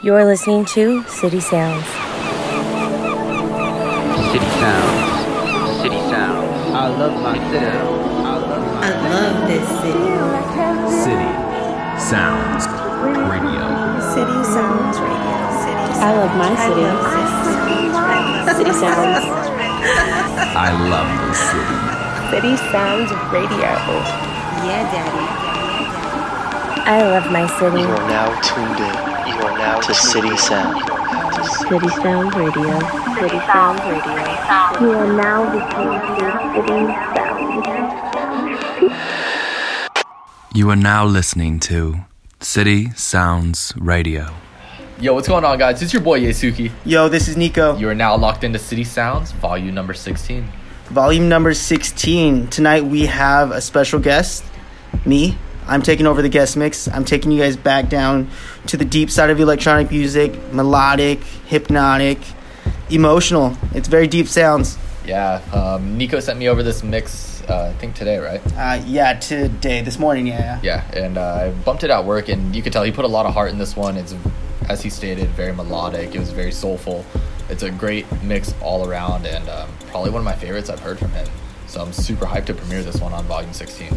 You're listening to City Sounds. City Sounds. City Sounds. I love my city. I love my I love this city. City Sounds Radio. City Sounds Radio. City I love my city. City Sounds. I love this city. City Sounds Radio. Yeah, daddy. I love my city. You are now tuned in. You are now to City Sound. City Sounds Radio. City Sounds Radio. You are now listening to City Sounds. You are now listening to City Sounds Radio. Yo, what's going on, guys? It's your boy Yesuki. Yo, this is Nico. You are now locked into City Sounds, volume number 16. Volume number 16. Tonight we have a special guest, me. I'm taking over the guest mix. I'm taking you guys back down to the deep side of electronic music, melodic, hypnotic, emotional. It's very deep sounds. Yeah, um, Nico sent me over this mix, uh, I think today, right? Uh, yeah, today, this morning, yeah. Yeah, and uh, I bumped it at work, and you could tell he put a lot of heart in this one. It's, as he stated, very melodic. It was very soulful. It's a great mix all around, and um, probably one of my favorites I've heard from him. So I'm super hyped to premiere this one on volume 16.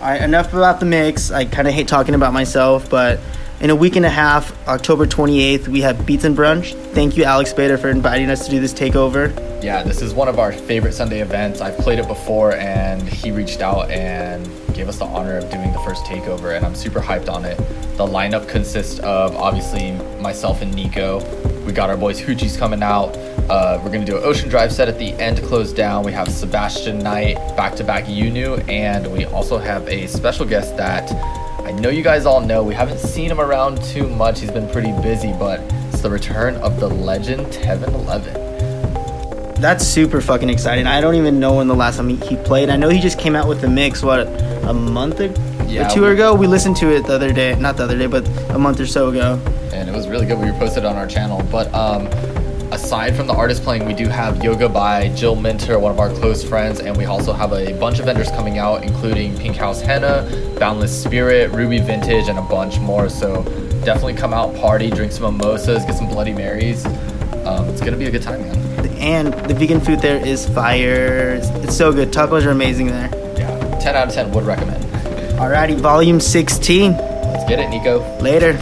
All right, enough about the mix. I kind of hate talking about myself, but in a week and a half, October 28th, we have Beats and Brunch. Thank you, Alex Bader, for inviting us to do this takeover. Yeah, this is one of our favorite Sunday events. I've played it before, and he reached out and gave us the honor of doing the first takeover, and I'm super hyped on it. The lineup consists of obviously myself and Nico. We got our boys Hoochies coming out. Uh, we're gonna do an Ocean Drive set at the end to close down. We have Sebastian Knight, back to back Yunu, and we also have a special guest that I know you guys all know. We haven't seen him around too much. He's been pretty busy, but it's the return of the legend Tevin Eleven. That's super fucking exciting. I don't even know when the last time he, played. I know he just came out with the mix, what, a month or, Yeah, two we- ago? We listened to it the other day. Not the other day, but a month or so ago. And it was really good. We reposted on our channel. But um, aside from the artist playing, we do have Yoga by Jill Minter, one of our close friends, and we also have a bunch of vendors coming out, including Pink House Henna, Boundless Spirit, Ruby Vintage, and a bunch more. So definitely come out, party, drink some mimosas, get some Bloody Marys. Um, it's gonna be a good time, man. And the vegan food there is fire. It's, it's so good. Tacos are amazing there. Yeah, 10 out of 10 would recommend. Alrighty, volume 16. Let's get it, Nico. Later.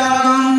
You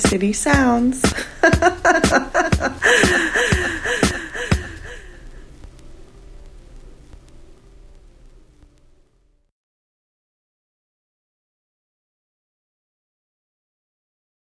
City Sounds.